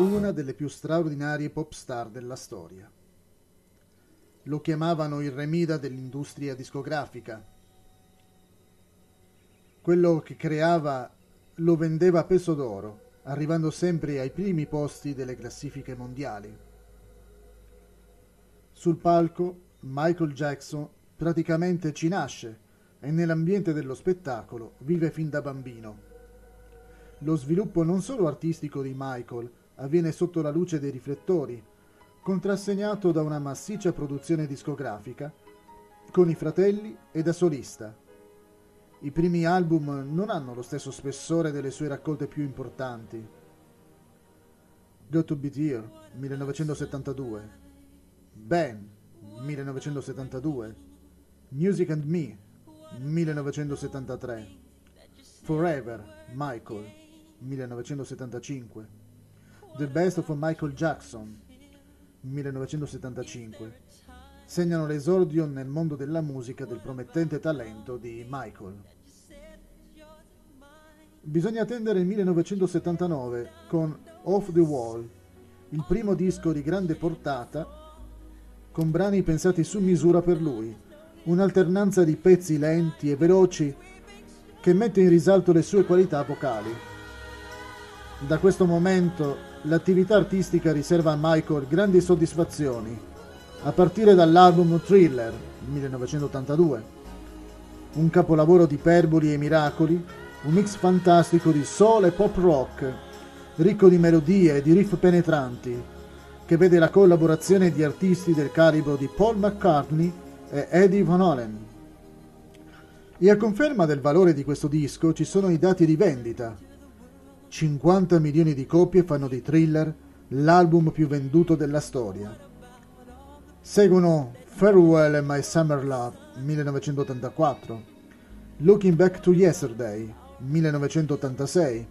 una delle più straordinarie pop star della storia. Lo chiamavano il Remida dell'industria discografica. Quello che creava lo vendeva a peso d'oro, arrivando sempre ai primi posti delle classifiche mondiali. Sul palco Michael Jackson praticamente ci nasce e nell'ambiente dello spettacolo vive fin da bambino. Lo sviluppo non solo artistico di Michael avviene sotto la luce dei riflettori, contrassegnato da una massiccia produzione discografica, con i fratelli e da solista. I primi album non hanno lo stesso spessore delle sue raccolte più importanti. Got to Be Here, 1972. Ben, 1972. Music and Me, 1973. Forever, Michael, 1975. The Best of Michael Jackson, 1975. Segnano l'esordio nel mondo della musica del promettente talento di Michael. Bisogna attendere il 1979 con Off the Wall, il primo disco di grande portata con brani pensati su misura per lui, un'alternanza di pezzi lenti e veloci che mette in risalto le sue qualità vocali. Da questo momento l'attività artistica riserva a Michael grandi soddisfazioni, a partire dall'album Thriller 1982, un capolavoro di iperboli e miracoli, un mix fantastico di soul e pop rock, ricco di melodie e di riff penetranti, che vede la collaborazione di artisti del calibro di Paul McCartney e Eddie Van Halen. E a conferma del valore di questo disco ci sono i dati di vendita. 50 milioni di copie fanno di Thriller l'album più venduto della storia. Seguono Farewell and My Summer Love 1984, Looking Back to Yesterday 1986,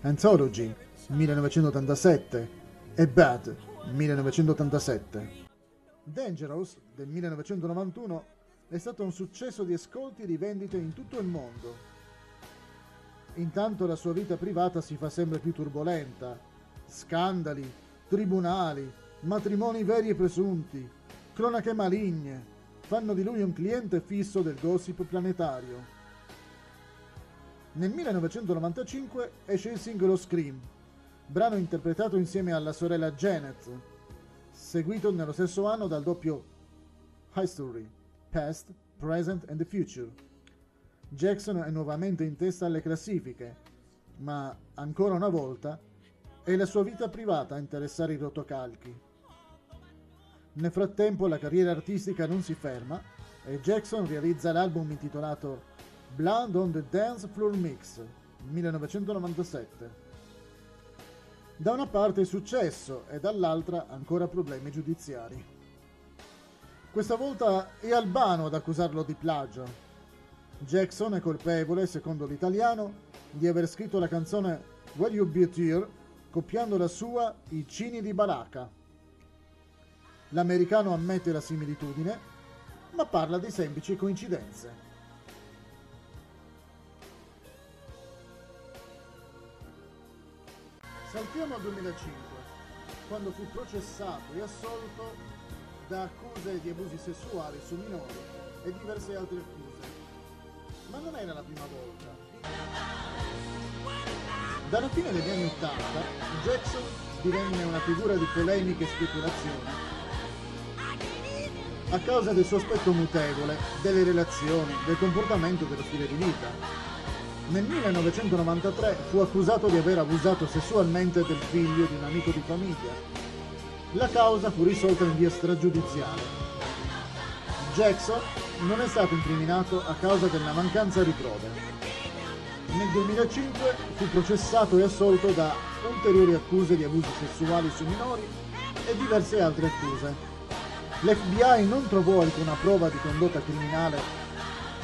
Anthology 1987 e Bad 1987. Dangerous del 1991 è stato un successo di ascolti e di vendite in tutto il mondo. Intanto la sua vita privata si fa sempre più turbolenta. Scandali, tribunali, matrimoni veri e presunti, cronache maligne fanno di lui un cliente fisso del gossip planetario. Nel 1995 esce il singolo Scream, brano interpretato insieme alla sorella Janet, seguito nello stesso anno dal doppio History, Past, Present and the Future. Jackson è nuovamente in testa alle classifiche, ma ancora una volta è la sua vita privata a interessare i rotocalchi. Nel frattempo la carriera artistica non si ferma e Jackson realizza l'album intitolato Blood on the Dance Floor Mix 1997. Da una parte successo e dall'altra ancora problemi giudiziari. Questa volta è Albano ad accusarlo di plagio. Jackson è colpevole, secondo l'italiano, di aver scritto la canzone Will You Be Here copiando la sua I Cini di Baraka. L'americano ammette la similitudine, ma parla di semplici coincidenze. Saltiamo al 2005, quando fu processato e assolto da accuse di abusi sessuali su minori e diverse altre accuse. Ma non era la prima volta. Dalla fine degli anni Ottanta, Jackson divenne una figura di polemiche e speculazioni a causa del suo aspetto mutevole, delle relazioni, del comportamento e dello stile di vita. Nel 1993 fu accusato di aver abusato sessualmente del figlio di un amico di famiglia. La causa fu risolta in via stragiudiziale. Jackson non è stato incriminato a causa della mancanza di prove. Nel 2005 fu processato e assolto da ulteriori accuse di abusi sessuali su minori e diverse altre accuse. L'FBI non trovò alcuna prova di condotta criminale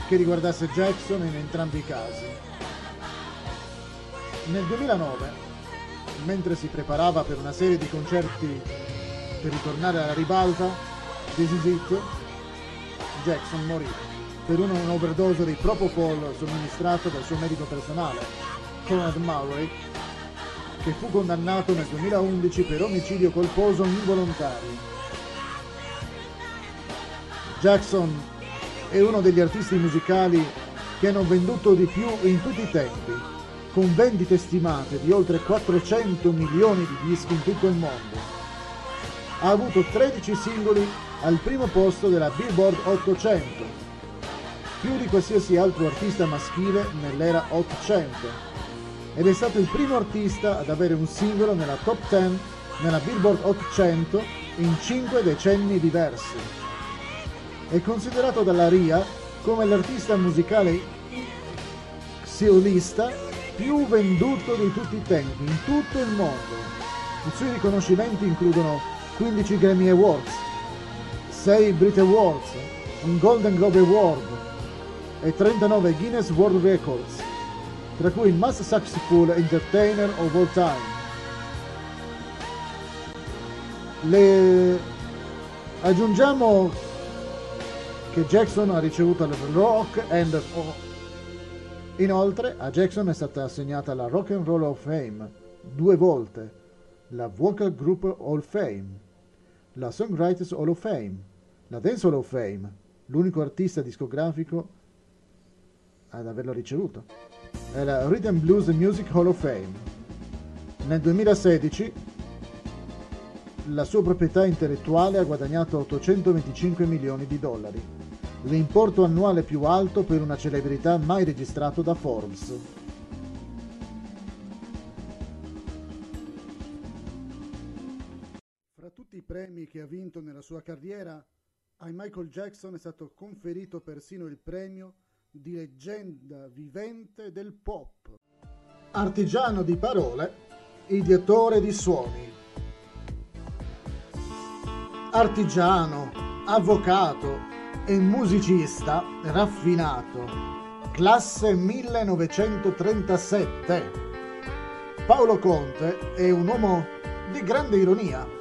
che riguardasse Jackson in entrambi i casi. Nel 2009, mentre si preparava per una serie di concerti per ritornare alla ribalta, This Is It, Jackson morì per un'overdose di Propofol somministrato dal suo medico personale, Conrad Murray, che fu condannato nel 2011 per omicidio colposo involontario. Jackson è uno degli artisti musicali che hanno venduto di più in tutti i tempi, con vendite stimate di oltre 400 milioni di dischi in tutto il mondo. Ha avuto 13 singoli al primo posto della Billboard 800, più di qualsiasi altro artista maschile nell'era 800 ed è stato il primo artista ad avere un singolo nella top 10 nella Billboard 800 in 5 decenni diversi. È considerato dalla RIA come l'artista musicale solista più venduto di tutti i tempi in tutto il mondo. I suoi riconoscimenti includono 15 Grammy Awards, 6 Brit Awards, un Golden Globe Award e 39 Guinness World Records tra cui il Most Successful Entertainer of All Time. Le... Aggiungiamo che Jackson ha ricevuto il Rock and Inoltre a Jackson è stata assegnata la Rock and Roll of Fame due volte, la Vocal Group Hall of Fame, la Songwriters Hall of Fame, la Dance Hall of Fame, l'unico artista discografico ad averlo ricevuto è la Rhythm Blues Music Hall of Fame. Nel 2016 la sua proprietà intellettuale ha guadagnato 825 milioni di dollari, l'importo annuale più alto per una celebrità mai registrato da Forbes. Fra tutti i premi che ha vinto nella sua carriera, a Michael Jackson è stato conferito persino il premio di leggenda vivente del pop. Artigiano di parole, ideatore di suoni. Artigiano, avvocato e musicista raffinato. Classe 1937. Paolo Conte è un uomo di grande ironia.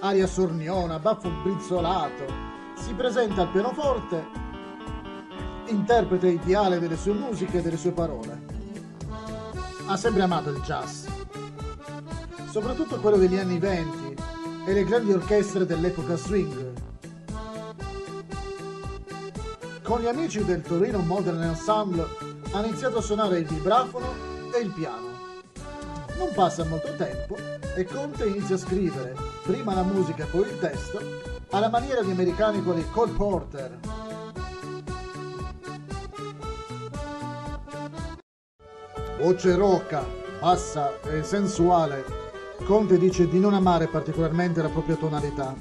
Aria sorniona, baffo brizzolato, si presenta al pianoforte interprete ideale delle sue musiche e delle sue parole. Ha sempre amato il jazz, soprattutto quello degli anni venti e le grandi orchestre dell'epoca swing. Con gli amici del Torino Modern Ensemble ha iniziato a suonare il vibrafono e il piano. Non passa molto tempo e Conte inizia a scrivere, prima la musica e poi il testo, alla maniera di americani quali Cole Porter, voce rocca, bassa e sensuale, Conte dice di non amare particolarmente la propria tonalità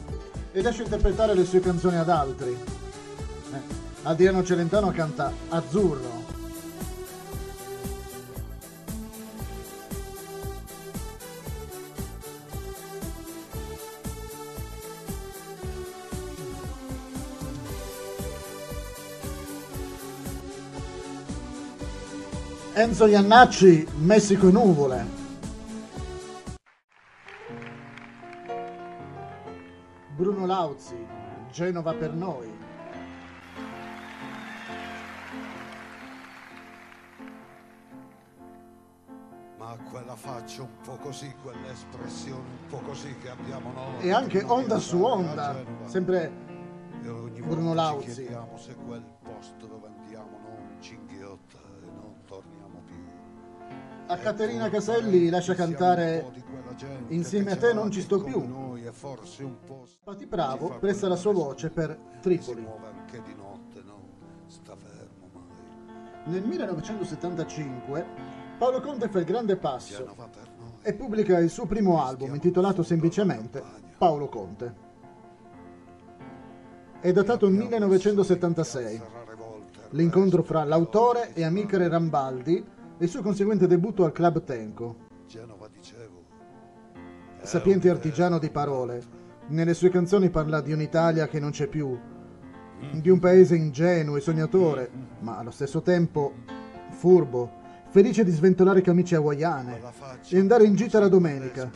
e lascia interpretare le sue canzoni ad altri. Eh, Adriano Celentano canta Azzurro, Enzo Iannacci, Messico e nuvole. Bruno Lauzi, Genova per noi. Ma quella faccia un po' così, quell'espressione un po' così che abbiamo noi. E anche onda su onda, sempre Bruno Lauzi. Ci chiediamo se quel posto dove a Caterina Caselli lascia cantare Insieme a te non ci sto più. Pati Bravo presta la sua voce per Tripoli. Nel 1975 Paolo Conte fa il grande passo e pubblica il suo primo album intitolato semplicemente Paolo Conte. È datato 1976. L'incontro fra l'autore e Amicare Rambaldi e il suo conseguente debutto al Club Tenco. Sapiente artigiano di parole, nelle sue canzoni parla di un'Italia che non c'è più, di un paese ingenuo e sognatore, ma allo stesso tempo furbo, felice di sventolare camicie hawaiane e andare in gita la domenica,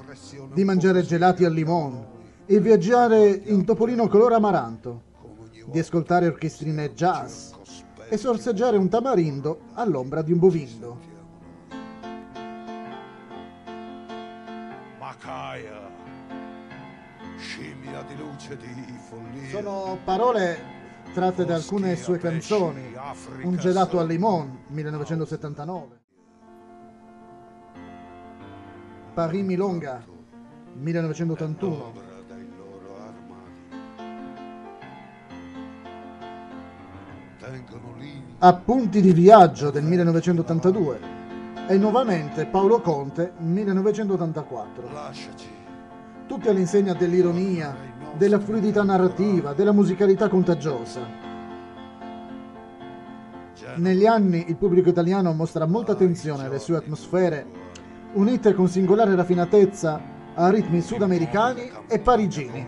di mangiare gelati al limone e viaggiare in topolino color amaranto, di ascoltare orchestrine jazz e sorseggiare un tamarindo all'ombra di un bovindo. Macaia, scimmia di luce di follia. Sono parole tratte da alcune sue canzoni, Un gelato al limon, 1979. Paris Milonga, 1981. Appunti di viaggio del 1982. E nuovamente Paolo Conte, 1984. Lasciaci, Tutti all'insegna dell'ironia, della fluidità narrativa, della musicalità contagiosa. Negli anni il pubblico italiano mostra molta attenzione alle sue atmosfere, unite con singolare raffinatezza a ritmi sudamericani e parigini.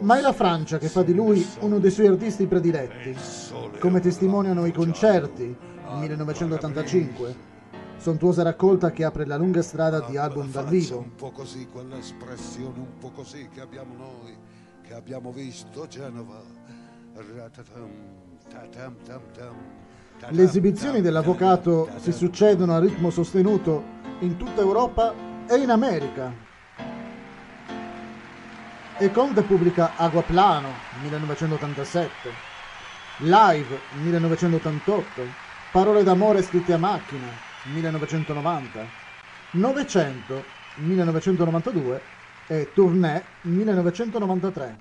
Ma è la Francia che fa di lui uno dei suoi artisti prediletti, come testimoniano i concerti, 1985, sontuosa raccolta che apre la lunga strada di album dal vivo. Un po' così, quell'espressione un po' così che abbiamo noi, che abbiamo visto Genova. Le esibizioni dell'avvocato si succedono a ritmo sostenuto in tutta Europa e in America. E Conte pubblica Aguaplano 1987, Live 1988, Parole d'amore scritte a macchina 1990, 900 1992 e Tournée 1993.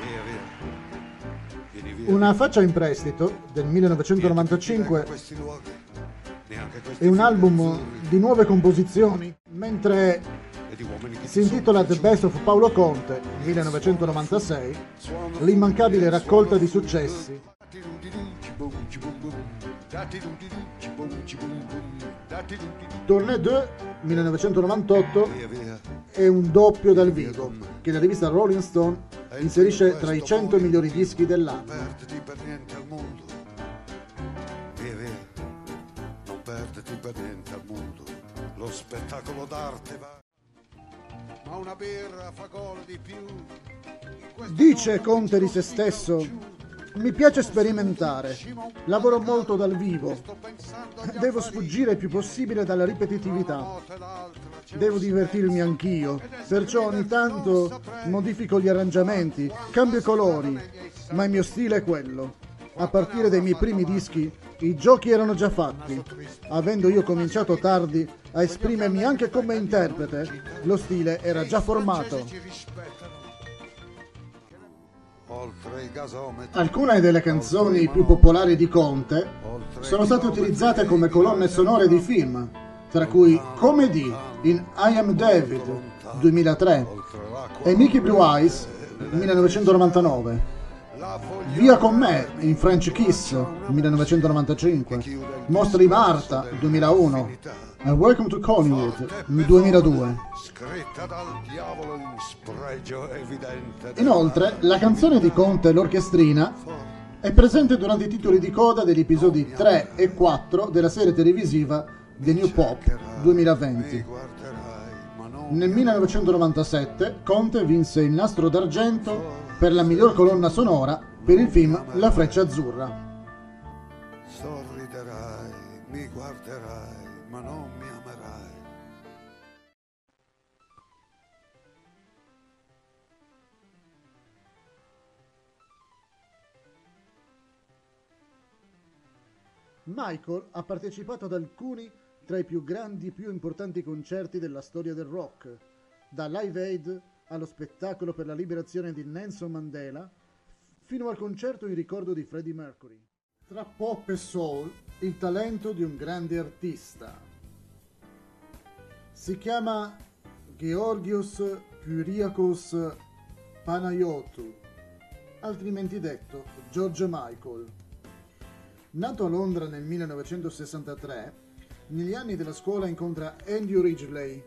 Via, via. Vieni via. Una faccia in prestito del 1995 è un album di nuove composizioni, mentre si ti intitola The Best of Paolo Conte 1996, l'immancabile raccolta di successi. Tournée 2 1998 Via, via. è un doppio dal vivo che la rivista Rolling Stone inserisce tra i 100 migliori dischi dell'anno. Spettacolo d'arte va. Ma una birra fa gol di più. Dice Conte di se stesso, mi piace sperimentare, lavoro molto dal vivo, devo sfuggire il più possibile dalla ripetitività. Devo divertirmi anch'io, perciò ogni tanto modifico gli arrangiamenti, cambio i colori, ma il mio stile è quello. A partire dai miei primi dischi i giochi erano già fatti. Avendo io cominciato tardi a esprimermi anche come interprete, lo stile era già formato. Alcune delle canzoni più popolari di Conte sono state utilizzate come colonne sonore di film, tra cui Comedy in I Am David 2003 Oltre l'acqua. e Mickey Blue Eyes 1999. Via con me in French Kiss 1995, Mostra di Marta 2001 e Welcome to Collingwood 2002. Scritta dal diavolo in spregio evidente. Inoltre, la canzone di Conte l'orchestrina è presente durante i titoli di coda degli episodi 3 e 4 della serie televisiva The New Pop Mi 2020. guarderai, ma non Nel 1997 Conte vinse il nastro d'argento per la miglior colonna sonora per il film La Freccia Azzurra. sorriderai, mi guarderai, ma non mi amerai. Michael ha partecipato ad alcuni tra i più grandi e più importanti concerti della storia del rock, da Live Aid allo spettacolo per la liberazione di Nelson Mandela, fino al concerto in ricordo di Freddie Mercury. Tra pop e soul, il talento di un grande artista. Si chiama Georgios Kyriakos Panayotou, altrimenti detto George Michael. Nato a Londra nel 1963, negli anni della scuola incontra Andrew Ridgely,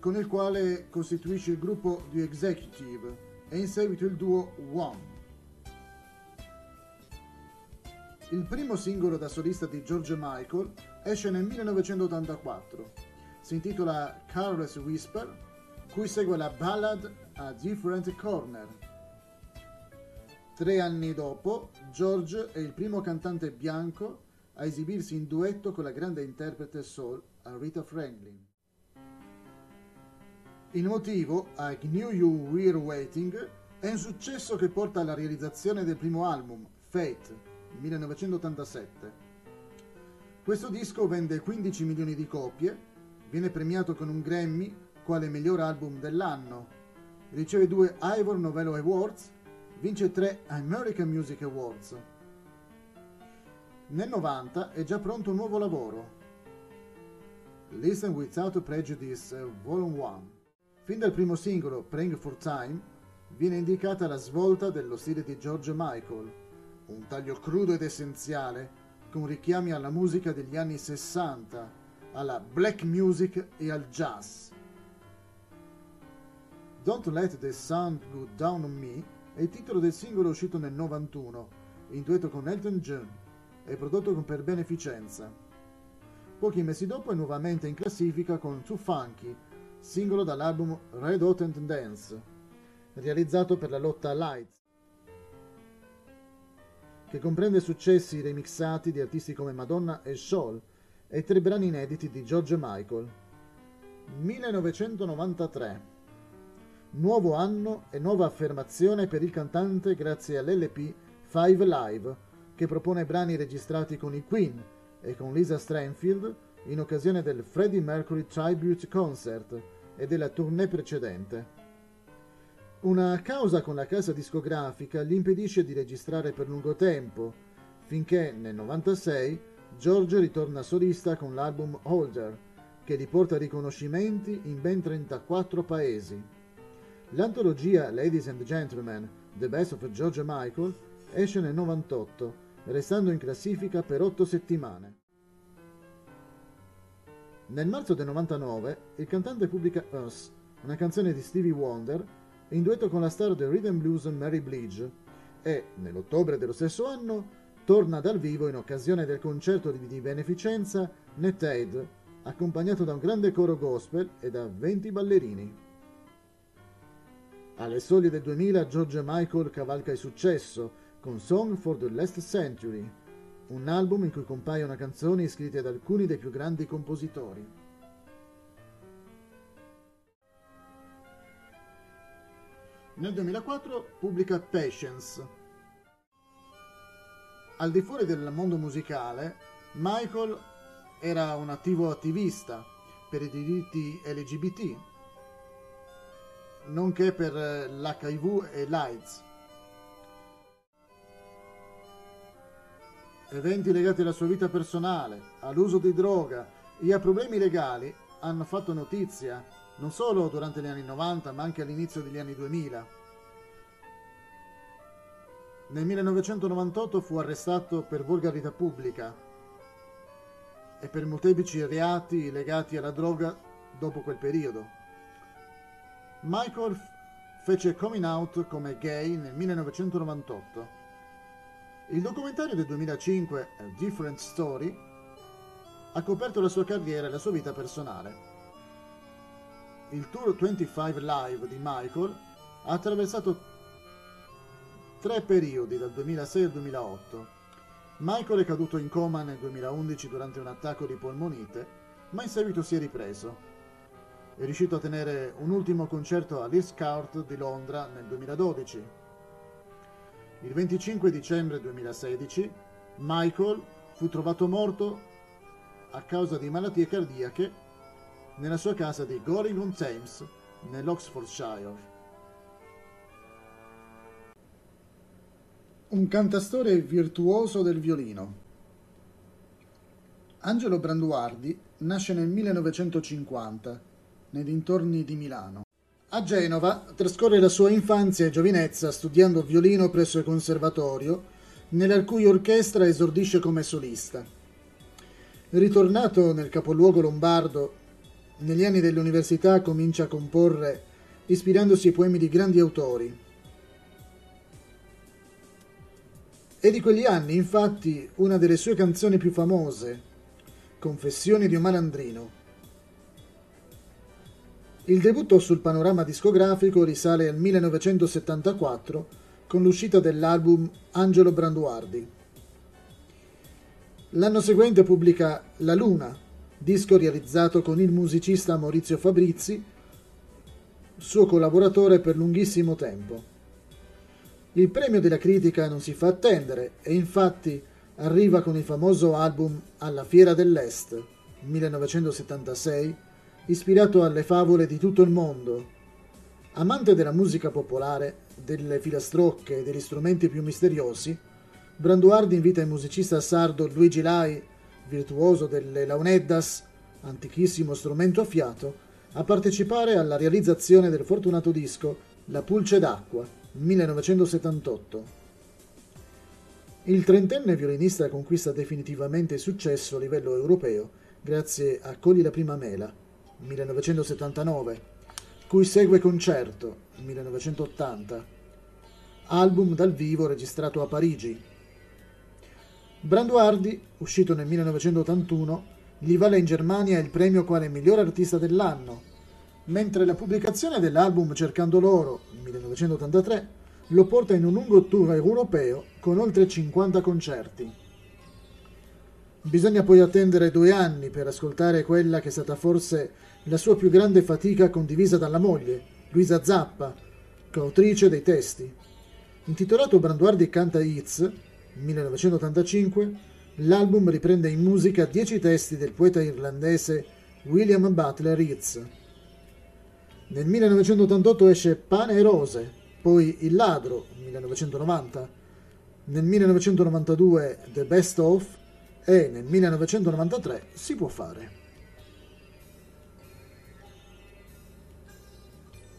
con il quale costituisce il gruppo The Executive e in seguito il duo One. Il primo singolo da solista di George Michael esce nel 1984. Si intitola Careless Whisper, cui segue la ballad A Different Corner. Tre anni dopo, George è il primo cantante bianco a esibirsi in duetto con la grande interprete soul Rita Franklin. Il motivo, I Knew You Were Waiting, è un successo che porta alla realizzazione del primo album, Fate, 1987. Questo disco vende 15 milioni di copie, viene premiato con un Grammy quale miglior album dell'anno, riceve due Ivor Novello Awards, vince tre American Music Awards. Nel 90 è già pronto un nuovo lavoro, Listen Without Prejudice Volume 1. Fin dal primo singolo, Praying for Time, viene indicata la svolta dello stile di George Michael, un taglio crudo ed essenziale, con richiami alla musica degli anni 60, alla black music e al jazz. Don't Let the Sun Go Down on Me è il titolo del singolo uscito nel 91, in duetto con Elton John e prodotto per beneficenza. Pochi mesi dopo è nuovamente in classifica con Too Funky, singolo dall'album Red Hot and Dance, realizzato per la lotta Lights, che comprende successi remixati di artisti come Madonna e Shawl e tre brani inediti di George Michael. 1993 Nuovo anno e nuova affermazione per il cantante grazie all'LP Five Live, che propone brani registrati con i Queen e con Lisa Stranfield in occasione del Freddie Mercury Tribute Concert e della tournée precedente. Una causa con la casa discografica gli impedisce di registrare per lungo tempo, finché nel 96 George ritorna solista con l'album Holder, che gli porta riconoscimenti in ben 34 paesi. L'antologia Ladies and Gentlemen, The Best of George Michael, esce nel 98, restando in classifica per 8 settimane. Nel marzo del 99 il cantante pubblica Us, una canzone di Stevie Wonder, in duetto con la star del rhythm blues Mary Blige e, nell'ottobre dello stesso anno, torna dal vivo in occasione del concerto di beneficenza Net Aid, accompagnato da un grande coro gospel e da 20 ballerini. Alle soglie del 2000 George Michael cavalca il successo con Song for the Last Century, un album in cui compaiono canzoni scritte da alcuni dei più grandi compositori. Nel 2004 pubblica Patience. Al di fuori del mondo musicale, Michael era un attivo attivista per i diritti LGBT, nonché per l'HIV e l'AIDS. Eventi legati alla sua vita personale, all'uso di droga e a problemi legali hanno fatto notizia non solo durante gli anni 90 ma anche all'inizio degli anni 2000. Nel 1998 fu arrestato per volgarità pubblica e per molteplici reati legati alla droga dopo quel periodo. Michael fece coming out come gay nel 1998 il documentario del 2005, A Different Story, ha coperto la sua carriera e la sua vita personale. Il Tour 25 Live di Michael ha attraversato tre periodi dal 2006 al 2008. Michael è caduto in coma nel 2011 durante un attacco di polmonite, ma in seguito si è ripreso. È riuscito a tenere un ultimo concerto all'East Court di Londra nel 2012 il 25 dicembre 2016 Michael fu trovato morto a causa di malattie cardiache nella sua casa di Goring on Thames, nell'Oxfordshire. Un cantastore virtuoso del violino. Angelo Branduardi nasce nel 1950, nei dintorni di Milano. A Genova trascorre la sua infanzia e giovinezza studiando violino presso il conservatorio, nella cui orchestra esordisce come solista. Ritornato nel capoluogo lombardo, negli anni dell'università comincia a comporre ispirandosi ai poemi di grandi autori. È di quegli anni, infatti, una delle sue canzoni più famose, Confessioni di un malandrino il debutto sul panorama discografico risale al 1974 con l'uscita dell'album Angelo Branduardi. L'anno seguente pubblica La Luna, disco realizzato con il musicista Maurizio Fabrizi, suo collaboratore per lunghissimo tempo. Il premio della critica non si fa attendere e infatti arriva con il famoso album Alla Fiera dell'Est, 1976, ispirato alle favole di tutto il mondo. Amante della musica popolare, delle filastrocche e degli strumenti più misteriosi, Branduardi invita il musicista sardo Luigi Lai, virtuoso delle launeddas, antichissimo strumento a fiato, a partecipare alla realizzazione del fortunato disco La Pulce d'acqua, 1978. Il trentenne violinista conquista definitivamente successo a livello europeo grazie a Cogli la prima mela, 1979, cui segue Concerto, 1980, album dal vivo registrato a Parigi, Branduardi, uscito nel 1981, gli vale in Germania il premio quale miglior artista dell'anno, mentre la pubblicazione dell'album Cercando l'oro, 1983, lo porta in un lungo tour europeo con oltre 50 concerti. Bisogna poi attendere due anni per ascoltare quella che è stata forse la sua più grande fatica condivisa dalla moglie, Luisa Zappa, coautrice dei testi. Intitolato Branduardi canta Hits, 1985, l'album riprende in musica dieci testi del poeta irlandese William Butler Yeats. Nel 1988 esce Pane e Rose, poi Il Ladro, 1990, nel 1992 The Best Of e nel 1993 Si può fare.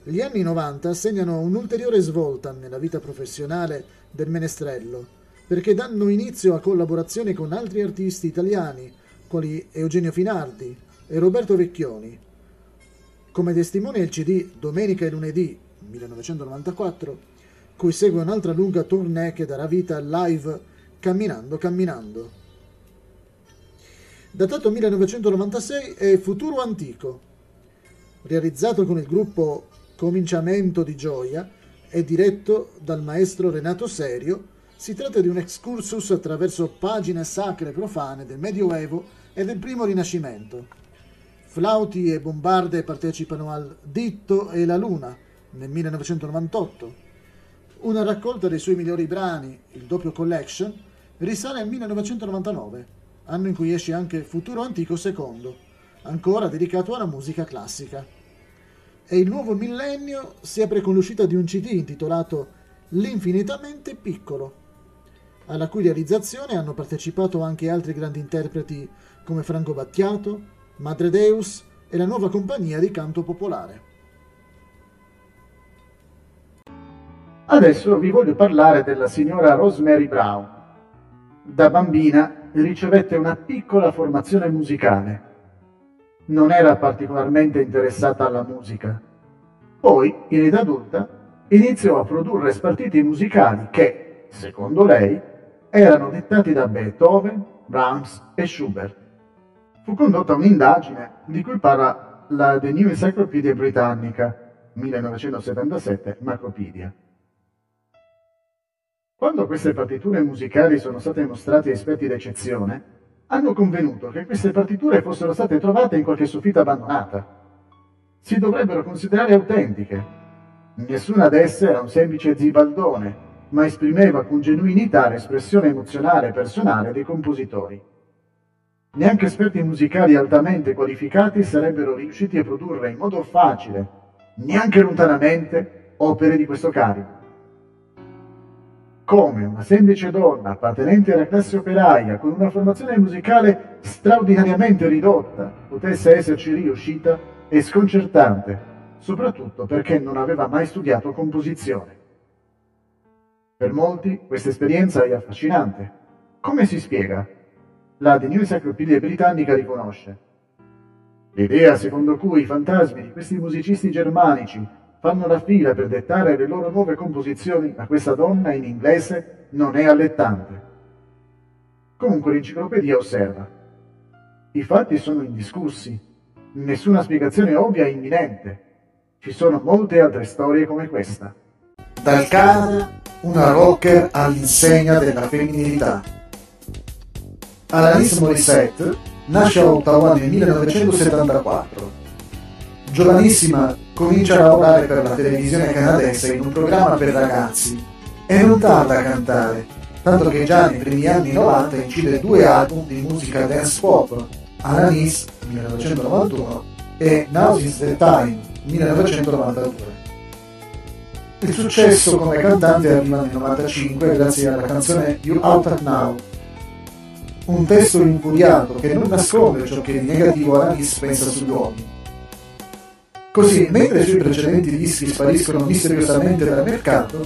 Gli anni 90 segnano un'ulteriore svolta nella vita professionale del menestrello perché danno inizio a collaborazioni con altri artisti italiani, quali Eugenio Finardi e Roberto Vecchioni. Come testimonia il CD Domenica e lunedì 1994, cui segue un'altra lunga tournée che darà vita al live Camminando Camminando. Datato 1996 è Futuro Antico, realizzato con il gruppo Cominciamento di Gioia e diretto dal maestro Renato Serio si tratta di un excursus attraverso pagine sacre e profane del Medioevo e del primo Rinascimento. Flauti e Bombarde partecipano al Ditto e la Luna nel 1998. Una raccolta dei suoi migliori brani, il doppio collection, risale al 1999, anno in cui esce anche Futuro Antico II, ancora dedicato alla musica classica. E il nuovo millennio si apre con l'uscita di un CD intitolato L'infinitamente piccolo, alla cui realizzazione hanno partecipato anche altri grandi interpreti come Franco Battiato, Madre Deus e la nuova compagnia di canto popolare. Adesso vi voglio parlare della signora Rosemary Brown. Da bambina ricevette una piccola formazione musicale. Non era particolarmente interessata alla musica. Poi, in età adulta, iniziò a produrre spartiti musicali che, secondo lei, erano dettati da Beethoven, Brahms e Schubert. Fu condotta un'indagine di cui parla la The New Encyclopedia Britannica, 1977, Macropedia. Quando queste partiture musicali sono state mostrate a esperti d'eccezione, hanno convenuto che queste partiture fossero state trovate in qualche soffitta abbandonata. Si dovrebbero considerare autentiche. Nessuna ad esse era un semplice zibaldone ma esprimeva con genuinità l'espressione emozionale e personale dei compositori. Neanche esperti musicali altamente qualificati sarebbero riusciti a produrre in modo facile, neanche lontanamente, opere di questo carico. Come una semplice donna appartenente alla classe operaia con una formazione musicale straordinariamente ridotta potesse esserci riuscita è sconcertante, soprattutto perché non aveva mai studiato composizione. Per molti questa esperienza è affascinante. Come si spiega? La The New Encyclopedia Britannica riconosce. L'idea secondo cui i fantasmi di questi musicisti germanici fanno la fila per dettare le loro nuove composizioni a questa donna in inglese non è allettante. Comunque l'enciclopedia osserva. I fatti sono indiscussi, nessuna spiegazione ovvia è imminente. Ci sono molte altre storie come questa. Dal Canada una rocker all'insegna della femminilità. Alanis Morissette nasce a Ottawa nel 1974. Giovanissima comincia a lavorare per la televisione canadese in un programma per ragazzi e non tarda a cantare, tanto che già nei primi anni 90 incide due album di musica dance pop, Alanis 1991 e Now is the Time 1992. Il successo come cantante arriva nel 95 grazie alla canzone You Out At Now, un testo infuriato che non nasconde ciò che di negativo Alanis pensa sugli uomini. Così, mentre i suoi precedenti dischi spariscono misteriosamente dal mercato,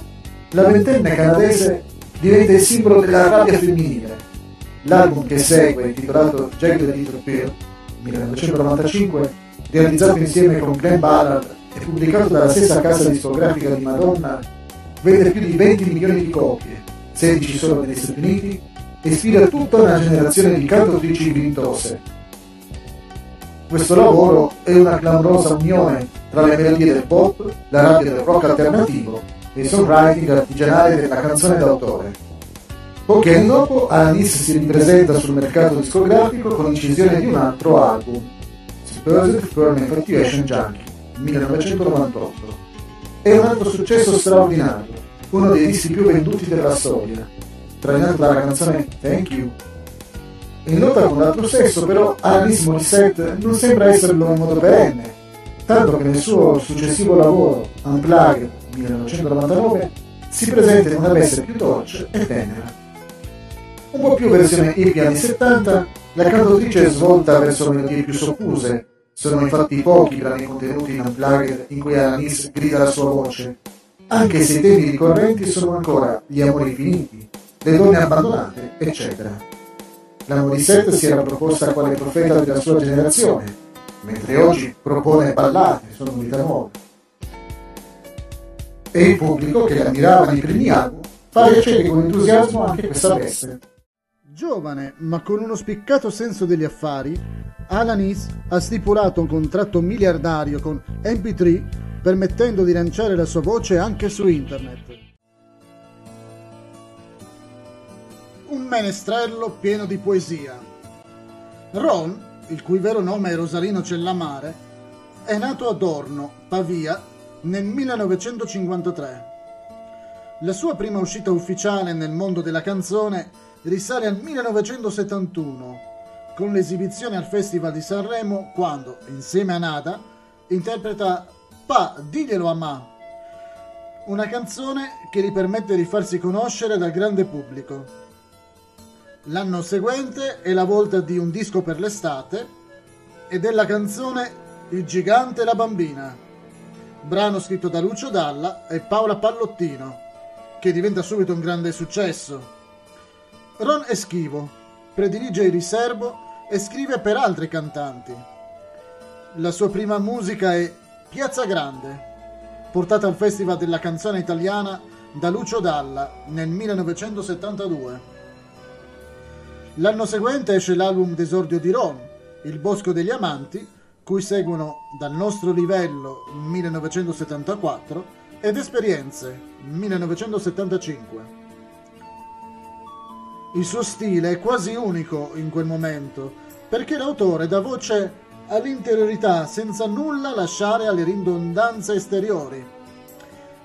la ventenne canadese diventa il simbolo della rabbia femminile. L'album che segue, intitolato the Little Pill, 1995, realizzato insieme con Glenn Ballard e pubblicato dalla stessa casa discografica di Madonna, vende più di 20 milioni di copie, 16 solo negli Stati Uniti, e ispira tutta una generazione di cantautrici vintose. Questo lavoro è una clamorosa unione tra le melodie del pop, la rabbia del rock alternativo e il songwriting artigianale della canzone d'autore. Pochi anni dopo Alanis si ripresenta sul mercato discografico con l'incisione di un altro album, Supposed Firm Infatuation Junkie, 1998. È un altro successo straordinario, uno dei dischi più venduti della storia, trainato dalla canzone Thank You. In lotta con l'altro sesso, però, Alanis Morissette non sembra esserlo in modo perenne, tanto che nel suo successivo lavoro, Unplugged 1999, si presenta in una veste più dolce e tenera. Un po' più versione hippie anni 70, la cantautrice è svolta verso melodie più soffuse, sono infatti pochi i brani contenuti in Unplugged in cui Alanis grida la sua voce, anche se i temi ricorrenti sono ancora gli amori finiti, le donne abbandonate, eccetera. La Morissette si era proposta quale profeta della sua generazione, mentre oggi propone ballate, sonorità nuove. E il pubblico che ammirava nei primi album fa riacere con entusiasmo anche questa veste. Giovane, ma con uno spiccato senso degli affari, Alanis ha stipulato un contratto miliardario con MP3 permettendo di lanciare la sua voce anche su internet. Un menestrello pieno di poesia. Ron, il cui vero nome è Rosalino Cellamare, è nato a Dorno, Pavia, nel 1953. La sua prima uscita ufficiale nel mondo della canzone risale al 1971 con l'esibizione al Festival di Sanremo quando, insieme a Nada, interpreta Pa, diglielo a Ma, una canzone che gli permette di farsi conoscere dal grande pubblico. L'anno seguente è la volta di un disco per l'estate e della canzone Il gigante e la bambina, brano scritto da Lucio Dalla e Paola Pallottino, che diventa subito un grande successo. Ron è schivo, predilige il riservo e scrive per altri cantanti. La sua prima musica è Piazza Grande, portata al Festival della canzone italiana da Lucio Dalla nel 1972. L'anno seguente esce l'album d'esordio di Ron, Il Bosco degli Amanti, cui seguono Dal nostro livello 1974 ed Esperienze 1975. Il suo stile è quasi unico in quel momento, perché l'autore dà voce all'interiorità senza nulla lasciare alle ridondanze esteriori.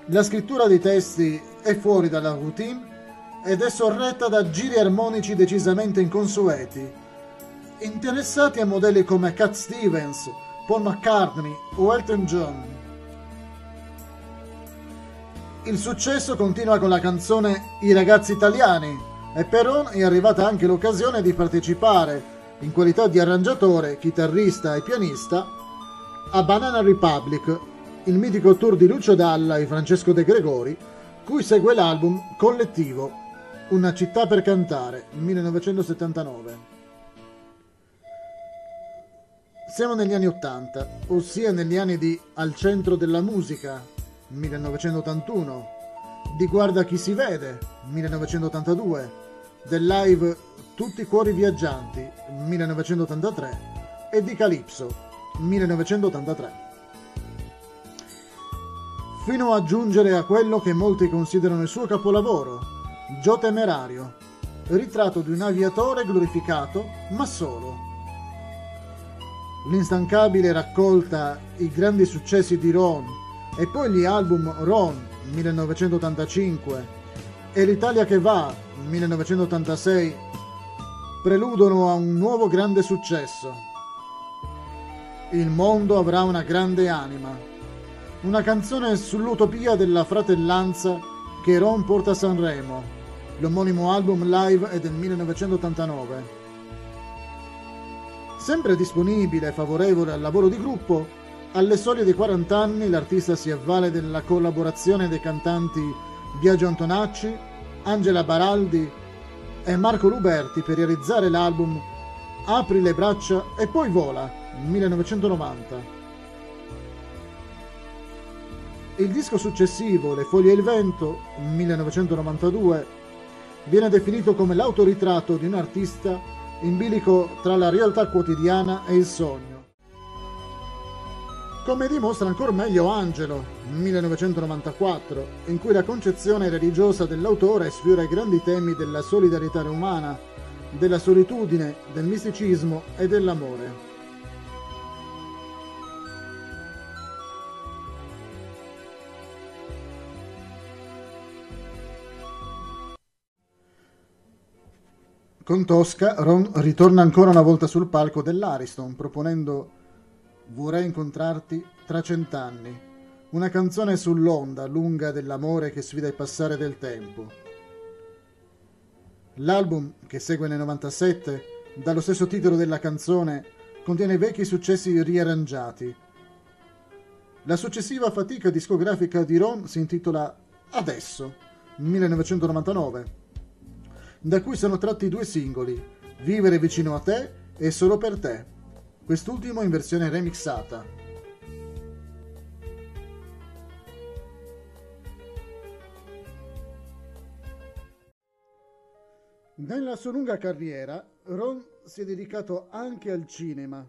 La scrittura dei testi è fuori dalla routine ed è sorretta da giri armonici decisamente inconsueti, interessati a modelli come Cat Stevens, Paul McCartney o Elton John. Il successo continua con la canzone I ragazzi italiani, e per Ron è arrivata anche l'occasione di partecipare, in qualità di arrangiatore, chitarrista e pianista, a Banana Republic, il mitico tour di Lucio Dalla e Francesco De Gregori, cui segue l'album Collettivo, Una città per cantare, 1979. Siamo negli anni Ottanta, ossia negli anni di Al centro della musica, 1981, di Guarda chi si vede, 1982, del live Tutti i cuori viaggianti, 1983, e di Calypso, 1983. Fino a giungere a quello che molti considerano il suo capolavoro, Gio Temerario, ritratto di un aviatore glorificato, ma solo. L'instancabile raccolta I grandi successi di Ron e poi gli album Ron 1985 e L'Italia che va 1986 preludono a un nuovo grande successo. Il mondo avrà una grande anima. Una canzone sull'utopia della fratellanza che Ron porta a Sanremo L'omonimo album live è del 1989. Sempre disponibile e favorevole al lavoro di gruppo, alle soglie dei 40 anni l'artista si avvale della collaborazione dei cantanti Biagio Antonacci, Angela Baraldi e Marco Ruberti per realizzare l'album Apri le braccia e poi vola 1990. Il disco successivo, Le foglie e il vento 1992 viene definito come l'autoritratto di un artista in bilico tra la realtà quotidiana e il sogno. Come dimostra ancora meglio Angelo, 1994, in cui la concezione religiosa dell'autore sfiora i grandi temi della solidarietà umana, della solitudine, del misticismo e dell'amore. Con Tosca, Ron ritorna ancora una volta sul palco dell'Ariston proponendo Vorrei incontrarti tra cent'anni, una canzone sull'onda lunga dell'amore che sfida il passare del tempo. L'album, che segue nel 97, dallo stesso titolo della canzone, contiene vecchi successi riarrangiati. La successiva fatica discografica di Ron si intitola Adesso, 1999 da cui sono tratti due singoli, Vivere vicino a te e Solo per te, quest'ultimo in versione remixata. Nella sua lunga carriera, Ron si è dedicato anche al cinema,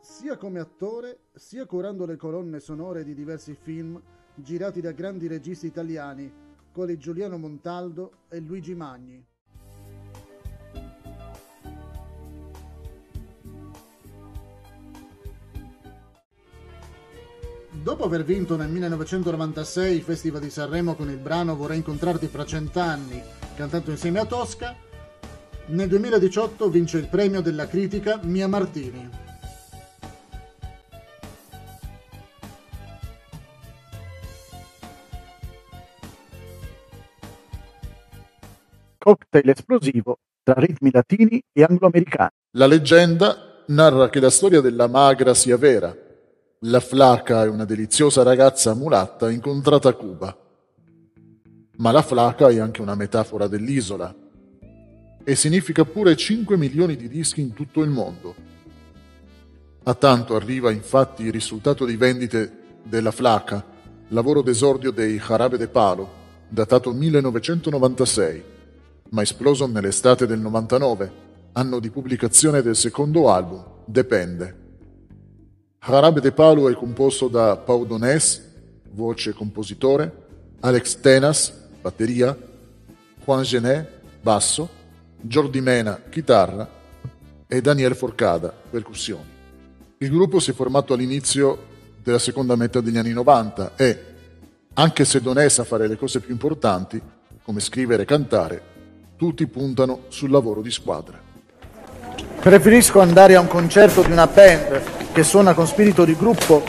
sia come attore, sia curando le colonne sonore di diversi film girati da grandi registi italiani, quali Giuliano Montaldo e Luigi Magni. Dopo aver vinto nel 1996 il Festival di Sanremo con il brano Vorrei incontrarti fra cent'anni, cantato insieme a Tosca, nel 2018 vince il premio della critica Mia Martini. Cocktail esplosivo tra ritmi latini e angloamericani. La leggenda narra che la storia della magra sia vera la flaca è una deliziosa ragazza mulatta incontrata a Cuba. Ma la flaca è anche una metafora dell'isola e significa pure 5 milioni di dischi in tutto il mondo. A tanto arriva infatti il risultato di vendite della flaca, lavoro d'esordio dei Jarabe de Palo, datato 1996, ma esploso nell'estate del 99, anno di pubblicazione del secondo album, Depende. Jarabe de Palo è composto da Pau Donés, voce e compositore, Alex Tenas, batteria, Juan Genet, basso, Jordi Mena, chitarra e Daniel Forcada, percussioni. Il gruppo si è formato all'inizio della seconda metà degli anni 90 e, anche se Donés sa fare le cose più importanti, come scrivere e cantare, tutti puntano sul lavoro di squadra. Preferisco andare a un concerto di una band che suona con spirito di gruppo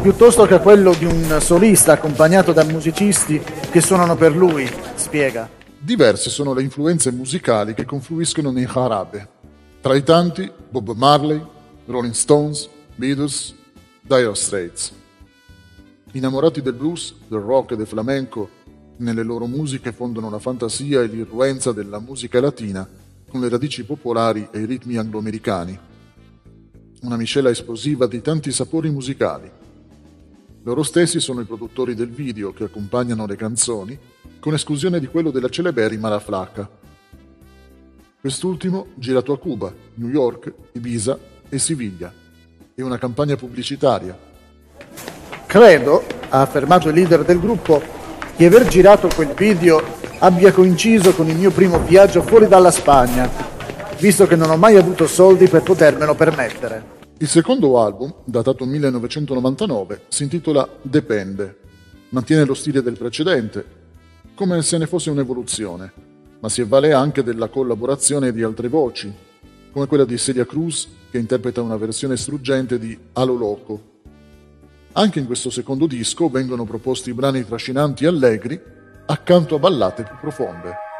piuttosto che quello di un solista accompagnato da musicisti che suonano per lui, spiega. Diverse sono le influenze musicali che confluiscono nei Harabe. Tra i tanti Bob Marley, Rolling Stones, Beatles, Dire Straits. Innamorati del blues, del rock e del flamenco, nelle loro musiche fondono la fantasia e l'irruenza della musica latina con le radici popolari e i ritmi angloamericani una miscela esplosiva di tanti sapori musicali. Loro stessi sono i produttori del video che accompagnano le canzoni, con esclusione di quello della celeberrima La Flacca. Quest'ultimo girato a Cuba, New York, Ibiza e Siviglia, e una campagna pubblicitaria. Credo, ha affermato il leader del gruppo, di aver girato quel video abbia coinciso con il mio primo viaggio fuori dalla Spagna, visto che non ho mai avuto soldi per potermelo permettere. Il secondo album, datato 1999, si intitola Depende. Mantiene lo stile del precedente, come se ne fosse un'evoluzione, ma si avvale anche della collaborazione di altre voci, come quella di Celia Cruz, che interpreta una versione struggente di Alo Loco. Anche in questo secondo disco vengono proposti brani trascinanti e allegri, accanto a ballate più profonde.